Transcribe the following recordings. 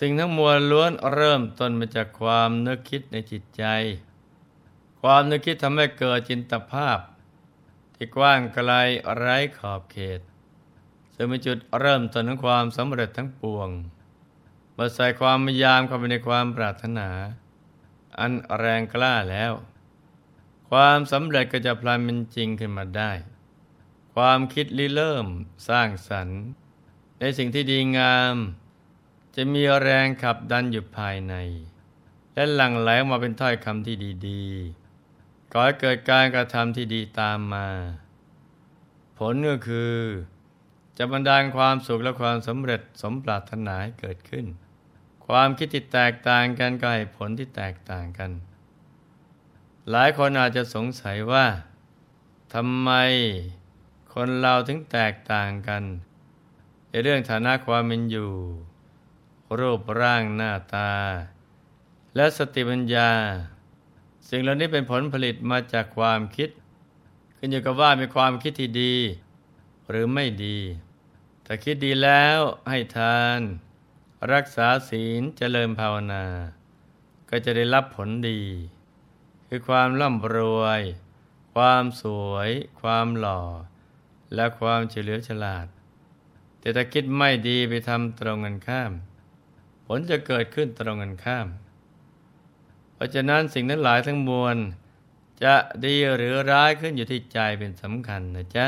สิ่งทั้งมวลล้วนเริ่มต้นมาจากความนึกคิดในจิตใจ ความนึกคิดทำให้เกิดจินตภาพ ที่กว้างไกลไร้ขอบเขต ซึ่งเป็นจุดเริ่มต้นของความสำเร็จทั้งปวงเมื่อใส่ความพยายามเข้าไปในความปรารถนา อันแรงกล้าแล้ว ความสำเร็จก็จะพลันเป็นจริงขึ้นมาได้ ความคิดริเริ่มสร้างสรรค์ ในสิ่งที่ดีงาม จะมีแรงขับดันอยู่ภายใน และหลั่งไหลออกมาเป็นถ้อยคำที่ดีๆก่อให้เกิดการกระทำที่ดีตามมา ผลก็คือ จะบันดาลความสุขและความสำเร็จสมปรารถนาให้เกิดขึ้น ความคิดที่แตกต่างกันก็ให้ผลที่แตกต่างกัน หลายคนอาจจะสงสัยว่าทำไมคนเราถึงแตกต่างกัน ในเรื่องฐานะความเป็นอยู่ รูปร่างหน้าตา และสติปัญญา สิ่งเหล่านี้เป็นผลผลิตมาจากความคิด ขึ้นอยู่กับว่ามีความคิดที่ดี หรือไม่ดี ถ้าคิดดีแล้วให้ทาน รักษาศีลเจริญภาวนา ก็จะได้รับผลดี คือความร่ำรวย ความสวย ความหล่อ และความเฉลียวฉลาดแต่ถ้าคิดไม่ดีไปทำตรงกันข้าม ลจะเกิดขึ้นตรงกันข้าม เพราะฉะนั้นสิ่งนั้นหลายทั้งมวล จะดีหรือร้ายขึ้นอยู่ที่ใจเป็นสำคัญนะจ๊ะ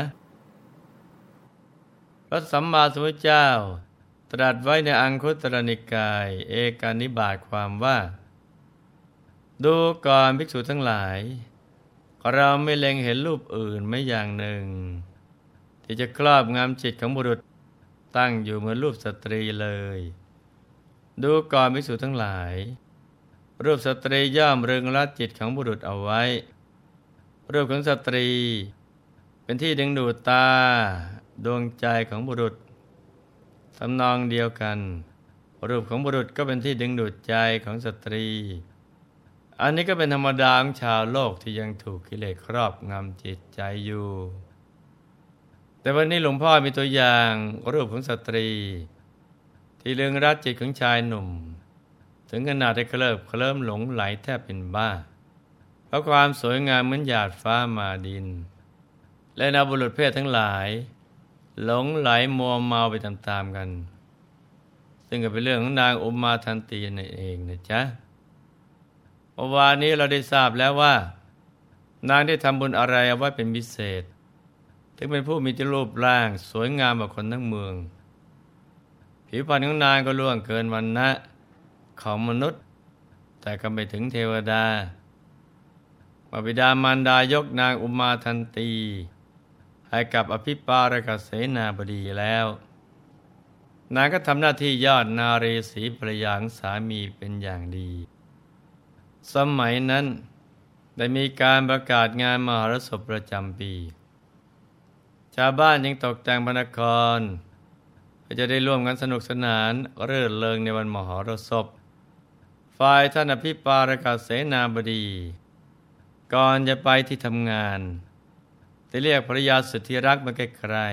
พระสัมมาสัมพุทธเจ้า ตรัสไว้ในอังคุตรนิกาย เอกานิบาตความว่า ดูก่อนภิกษุทั้งหลาย เราไม่เล็งเห็นรูปอื่นไม่อย่างหนึ่ง ที่จะครอบงำจิตของบุรุษตั้งอยู่เหมือนรูปสตรีเลย ดูก่อนภิกษุทั้งหลาย รูปสตรีย่อมรึงรัดจิตของบุรุษเอาไว้ รูปของสตรี เป็นที่ดึงดูดตา ดวงใจของบุรุษสำนองเดียวกัน รูปของบุรุษก็เป็นที่ดึงดูดใจของสตรี อันนี้ก็เป็นธรรมดาของชาวโลกที่ยังถูกกิเลสครอบงำจิตใจอยู่ แต่วันนี้หลวงพ่อมีตัวอย่างรูปของสตรี ที่เรื่องรัดจิตของชายหนุ่ม ถึงขนาดได้เคลิบเคลิ้มหลงไหลแทบเป็นบ้า เพราะความสวยงามเหมือนหยาดฟ้ามาดิน และนาบุรุษเพศทั้งหลาย หลงไหลมัวเมาไปตามๆกัน ซึ่งก็เป็นเรื่องของนางอุมาทันตีนั่นเองนะจ๊ะเมื่อวานนี้เราได้ทราบแล้วว่า นางได้ทำบุญอะไรเอาไว้เป็นพิเศษ ถึงเป็นผู้มีจรูปร่างสวยงามกว่าคนทั้งเมือง ผิวพรรณของนางก็ล่วงเกินวันนะของมนุษย์ แต่ก็ไม่ถึงเทวดามาบิดามารดายกนางอุมาทันตี ให้กับอภิปารกเสนาบดีแล้ว นางก็ทำหน้าที่ยอดนารีสีภรยางสามีเป็นอย่างดี สมัยนั้นได้มีการประกาศงานมหรสพประจำปี ชาวบ้านยังตกแต่งพระนคร จะได้ร่วมกันสนุกสนานเรื่อเริงในวันมหรสพ ฝ่ายท่านอภิปารกาเสนาบดี ก่อนจะไปที่ทำงานจะเรียกภรรยาสุดที่รักมาใกล้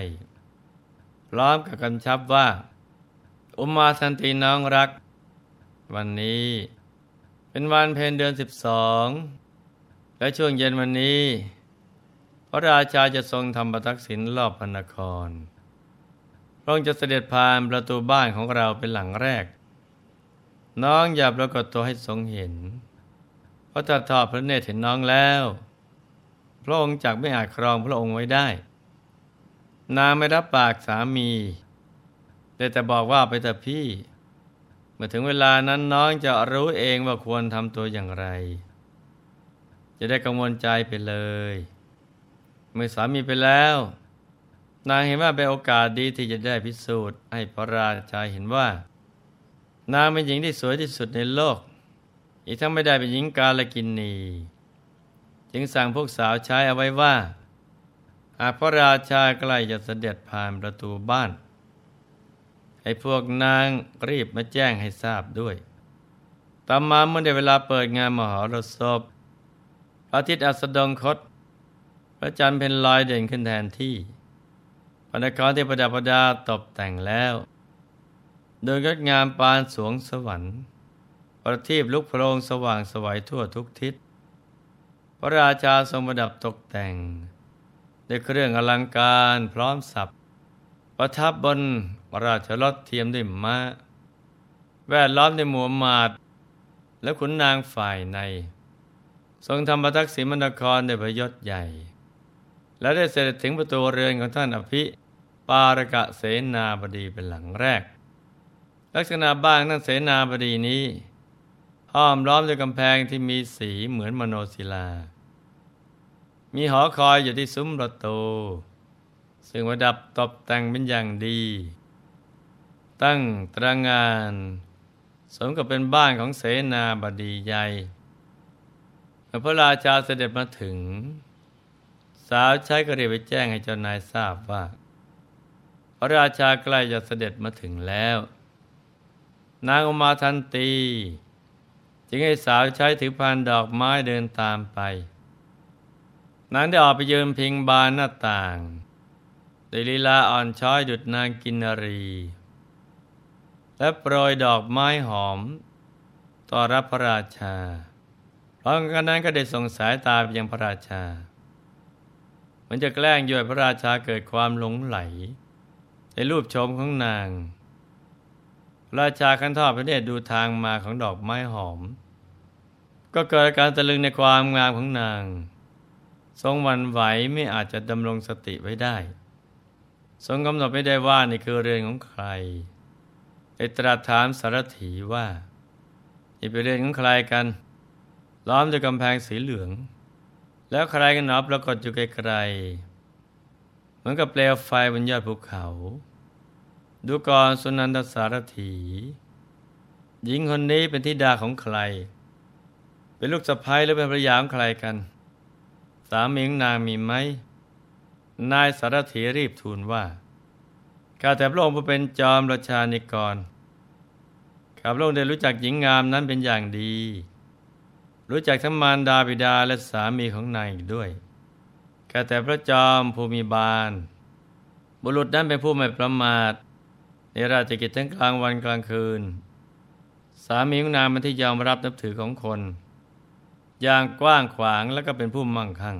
ๆพร้อมกับกำชับว่า อุมาทันตีน้องรัก วันนี้เป็นวันเพ็ญเดือนสิบสองและช่วงเย็นวันนี้ พระราชาจะทรงทำประทักษิณรอบพระนคร พระองค์จะเสด็จผ่านประตูบ้านของเราเป็นหลังแรก น้องอย่าปรากฏตัวให้ทรงเห็น เพราะถ้าทอดพระเนตรเห็นน้องแล้ว พระองค์จักไม่อาจครองพระองค์ไว้ได้ นางไม่รับปากสามีแต่แต่บอกว่าไปแต่พี่ เมื่อถึงเวลานั้นน้องจะรู้เองว่าควรทำตัวอย่างไร จะได้กังวลใจไปเลย เมื่อสามีไปแล้ว นางเห็นว่าเป็นโอกาสดีที่จะได้พิสูจน์ ให้พระราชาเห็นว่า นางเป็นหญิงที่สวยที่สุดในโลก อีกทั้งไม่ได้เป็นหญิงกาลกินนีจึงสั่งพวกสาวใช้เอาไว้ว่าหากพระราชาใกล้จะเสด็จผ่านประตูบ้าน ให้พวกนางรีบมาแจ้งให้ทราบด้วยต่อมาเมื่อได้เวลาเปิดงานมหรสพพระอาทิตย์อัสดงคต พระจันทร์เป็นลอยเด่นขึ้นแทนที่ พระนครที่ประดับประดาตกแต่งแล้ว โดยงดงามปานสวงสวรรค์ ประทีปลุกโพลงสว่างสวัยทั่วทุกทิศ พระราชาทรงประดับตกแต่งด้วยเครื่องอลังการพร้อมสับประทับบนราชรถเทียมด้วยม้า แวดล้อมด้วยหมู่หมาด และขุนนางฝ่ายใน ทรงทำประทักษิณมนครในพยศใหญ่ และได้เสด็จถึงประตูเรือนของท่านอภิ ปารกะเสนาบดีเป็นหลังแรก ลักษณะบ้างท่นเสนาบดีนี้ห้อมล้อมด้วยกำแพงที่มีสีเหมือนมโนศิลา มีหอคอยอยู่ที่ซุ้มประตู ซึ่งประดับตกแต่งเป็นอย่างดี ตั้งตระงาน สมกับเป็นบ้านของเสนาบดีใหญ่เมื่อพระราชาเสด็จมาถึง สาวใช้ก็เรียกไปแจ้งให้เจ้านายทราบว่า ระราชาใกล้จะเสด็จมาถึงแล้ว นางอมาทันตี จึงให้สาวใช้ถือพานดอกไม้เดินตามไป นางได้ออกไปยืนพิงบานหน้าต่างดยลีลาอ่อนช้อยดุดนางกินรี และโปรยดอกไม้หอม ต่อรับพระราชาพร้อมกันนั้นก็ได้ส่งสายตาไปยังพระราชา มันจะแกล้งย่วยพระราชาเกิดความหลงไหล ในรูปชมของนาง ราชาขันทอดพระเนตรดูทางมาของดอกไม้หอม ก็เกิดการตะลึงในความงามของนาง ทรงวันไหวไม่อาจจะดำรงสติไว้ได้ ทรงกำหนดไม่ได้ว่านี่คือเรือนของใครไอตรัสถามสารถีว่านี่เป็นเรือนของใครกัน ล้อมด้วยกำแพงสีเหลือง แล้วใครกันหนอปรากฏอยู่ไกลๆ เหมือนกับเปลวไฟบนยอดภูเขา ดูก่อนสุนันทสารถี หญิงคนนี้เป็นธิดาของใคร เป็นลูกสะพ้ยหรือเป็นภรรยาของใครกัน สามีของนางมีไหม นายสารถีรีบทูลว่าข้าแต่พระองค์ผู้เป็นจอมราชานิกรข้าพระองค์ได้รู้จักหญิงงามนั้นเป็นอย่างดี รู้จักทั้งมารดาบิดาและสามีของนางอีกด้วย ข้าแต่พระจอมภูมิบาล บุรุษนั้นเป็นผู้ไม่ประมาท ในราชกิจทั้งกลางวันกลางคืน สามีของนางมันที่ยอมรับนับถือของคน อย่างกว้างขวางแล้วก็เป็นผู้มั่งคั่ง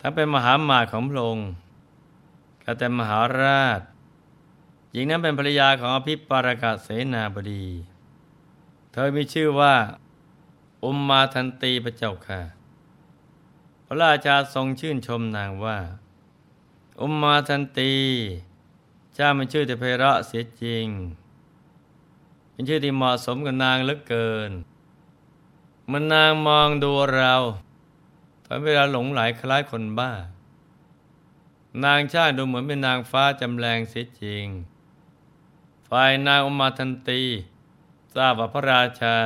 ทั้งเป็นมหาหมาของพระองค์ก็แต่มหาราชหญิงนั้นเป็นภรรยาของอภิปารกะเสนาบดี เธอมีชื่อว่า อุมมาทันตีพระเจ้าค่ะ ระราชาทรงชื่นชมนางว่า อุมมาทันตีเจ้ามันชื่อแต่เพระเสียจริง เป็นชื่อที่เหมาะสมกับนางเหลือเกิน มันนางมองดูเราตอนเวลาหลงไหลคล้ายคนบ้า นางชาติดูเหมือนเป็นนางฟ้าจำแรงเสียจริง ฝ่ายนางอุมาทันตีทราบว่าพระราชา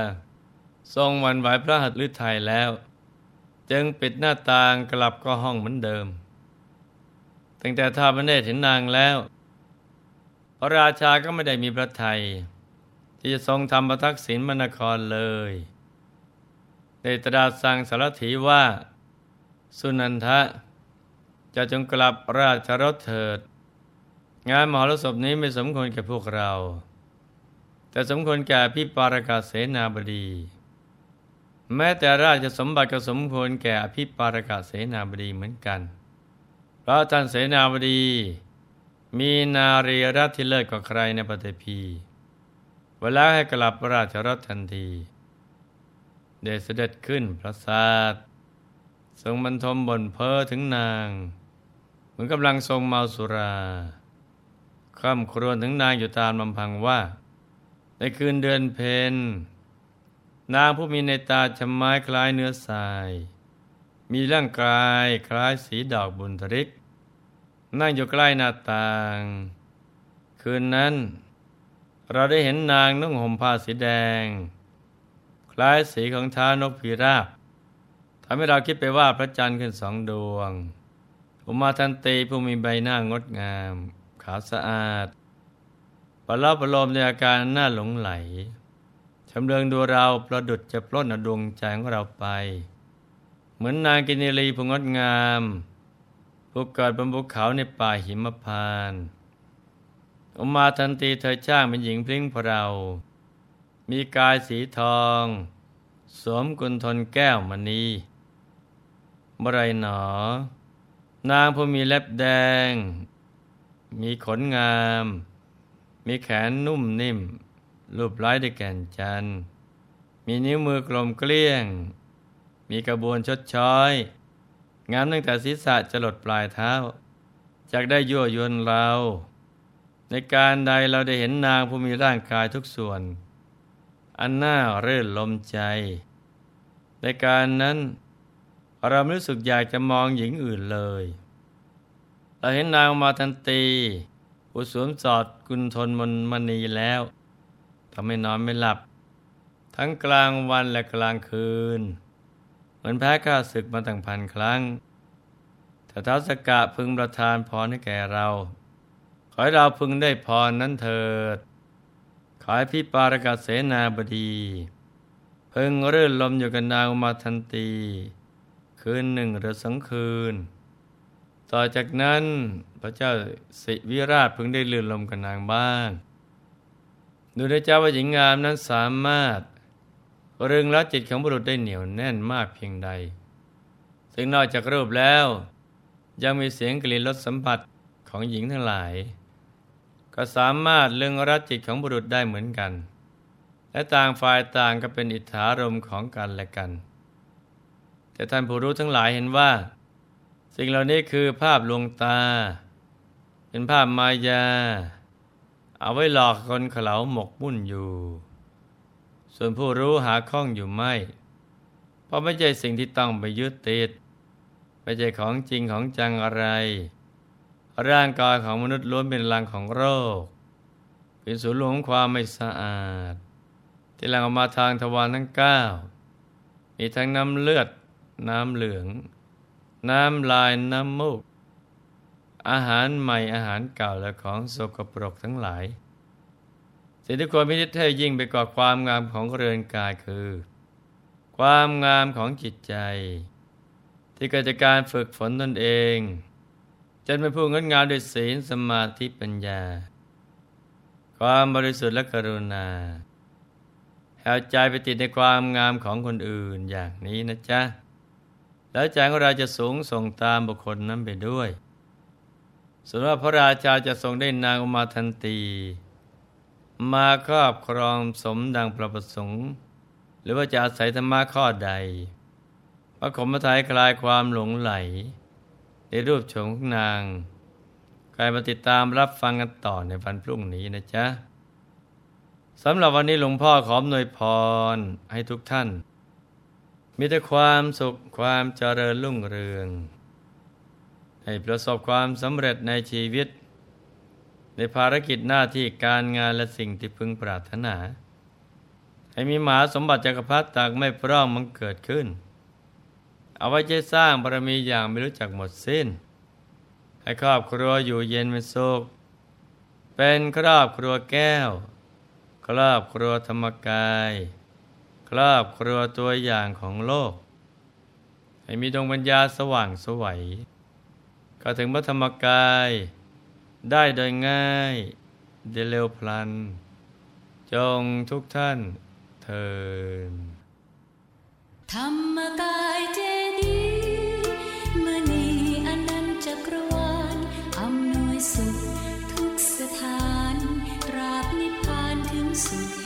ทรงวันไหวพระหัตถ์ฤทัยแล้ว จึงปิดหน้าต่างกลับก็ห้องเหมือนเดิม ตั้งแต่ทาพระเนตรเห็นนางแล้ว พระราชาก็ไม่ได้มีพระทัยที่จะทรงทำประทักษิณมนครเลยได้ตรัสสั่งสารถีว่า สุนันทะ จะจงกลับราชรถเถิด งานมหรสพนี้ไม่สมควรแก่พวกเรา แต่สมควรแก่พี่ปารกาเสนาบดี แม้แต่ราชสมบัติก็สมควรแก่พี่ปารกาเสนาบดีเหมือนกัน พระท่านเสนาบดี มีนารีรัตที่เลิศกว่าใครในปฏิพี เวลาให้กลับราชรถทันทีเดชเสด็จขึ้นพระศาสทรงบรรทมบนเพ้อถึงนาง เหมือนกำลังทรงเมาสุราข้ามครวญถึงนางอยู่ตามลำพังว่า ในคืนเดือนเพน นางผู้มีในตาชมไม้คล้ายเนื้อทราย มีร่างกายคล้ายสีดอกบุญทริก นั่งอยู่ใกล้หน้าต่าง คืนนั้น เราได้เห็นนางนุ่งห่มผ้าสีแดง คล้ายสีของท้านกพิราบทำให้เราคิดไปว่าพระจันทร์ขึ้นสองดวงอุมาทันตีผู้มีใบหน้างดงาม ขาวสะอาดปลอบประโลมในอาการหน้าหลงไหล ชำเลืองดูเราประดุดจะปล้นดวงใจของเราไป เหมือนนางกินีรีผู้งดงามผู้เกิดบนภูเขาในป่าหิมพานอุมาทันตีเธอจ้างเป็นหญิงพลิ้งพเรา มีกายสีทอง สวมกุนทนแก้วมณีเมื่อไรหนอ นางผู้มีเล็บแดง มีขนงาม มีแขนนุ่มนิ่ม รูปร้ได้แก่นจันมีนิ้วมือกลมเกลี้ยง มีกระบวนชดช้อย งามตั้งแต่ศีรษะจะหลดปลายเท้า จากได้ยั่วยวนเรา ในการใดเราได้เห็นนางผู้มีร่างกายทุกส่วน อันน่าเรื่นลมใจ ในการนั้นเราไม่รู้สึกอยากจะมองหญิงอื่นเลย เราเห็นนางมาทันตีผู้สวมสอดกุณทนมนมณีแล้ว ทำให้นอนไม่หลับ ทั้งกลางวันและกลางคืน เหมือนแพ้ข้าศึกมาตั้งพันครั้งแต่ท้าสกะพึงประทานพรให้แก่เรา ขอให้เราพึงได้พรนั้นเถิด ขอให้พี่ปารกเสนาบดี พึงเรื่นลมอยู่กันนางมาทันตี คืนหนึ่งหรือสองคืน ต่อจากนั้นพระเจ้าสิวิราชพึงได้ลื่นลมกับนางบ้าง ดูได้เจ้าว่าหญิงงามนั้นสามารถรึงรัดจิตของบุรุษได้เหนียวแน่นมากเพียงใด ซึ่งนอกจากรูปแล้ว ยังมีเสียงกลิ่นรสสัมผัสของหญิงทั้งหลาย ก็สามารถเลึงรัดจิตของบุรุษได้เหมือนกัน และต่างฝ่ายต่างก็เป็นอิทธารมของกันและกัน แต่ท่านผู้รู้ทั้งหลายเห็นว่า สิ่งเหล่านี้คือภาพลวงตา เป็นภาพมายา เอาไว้หลอกคนเขลาหมกมุ่นอยู่ ส่วนผู้รู้หาข้องอยู่ไม่ เพราะไม่ใช่สิ่งที่ต้องไปยึดติด ไม่ใช่ของจริงของจังอะไร ร่างกายของมนุษย์ล้วนเป็นรังของโรค เป็นศูนย์รวมของความไม่สะอาด ที่หลั่งออกมาทางทวารทั้งเก้ามีทั้งน้ำเลือด น้ำเหลือง น้ำลายน้ำมูก อาหารใหม่อาหารเก่าและของสกปรกทั้งหลาย สิ่งที่ควรพิจิตรยิ่งไปกว่าความงามของเรือนกายคือ ความงามของจิตใจ ที่เกิดจากการฝึกฝนตนเอง จนเป็นผู้งดงามด้วยศีลสมาธิปัญญา ความบริสุทธิ์และกรุณาแหวใจไปติดในความงามของคนอื่นอย่างนี้นะจ๊ะ แล้วใจของเราจะสูงส่งตามบุคคลนั้นไปด้วย ส่วนว่าพระราชาจะทรงได้นางอุมาทันตี มาครอบครองสมดังประประสงค์ หรือว่าจะอาศัยธรรมะข้อใดระขมทายคลายความหลงไหล ในรูปโฉมของนางกายมาติดตามรับฟังกันต่อในวันพรุ่งนี้นะจ๊ะสำหรับวันนี้หลวงพ่อขอหนวยพรให้ทุกท่าน มีแต่ความสุขความเจริญรุ่งเรือง ให้ประสบความสำเร็จในชีวิต ในภารกิจหน้าที่การงานและสิ่งที่พึงปรารถนา ให้มีมหาสมบัติจักรพรรดิตากไม่พร่องมันเกิดขึ้น เอาไว้จะสร้างบารมีอย่างไม่รู้จักหมดสิ้น ให้ครอบครัวอยู่เย็นเป็นสุขเป็นครอบครัวแก้ว ครอบครัวธรรมกาย ครอบครัวตัวอย่างของโลก ให้มีดวงปัญญาสว่างสวัย ก็ถึงพระธรรมกาย ได้โดยง่ายเดเร็วพลัน จงทุกท่านเทินธรรมกายเจดีมณีอนันจักรวาลอำนวยสุขทุกสถานตราบนิพพานถึงสุข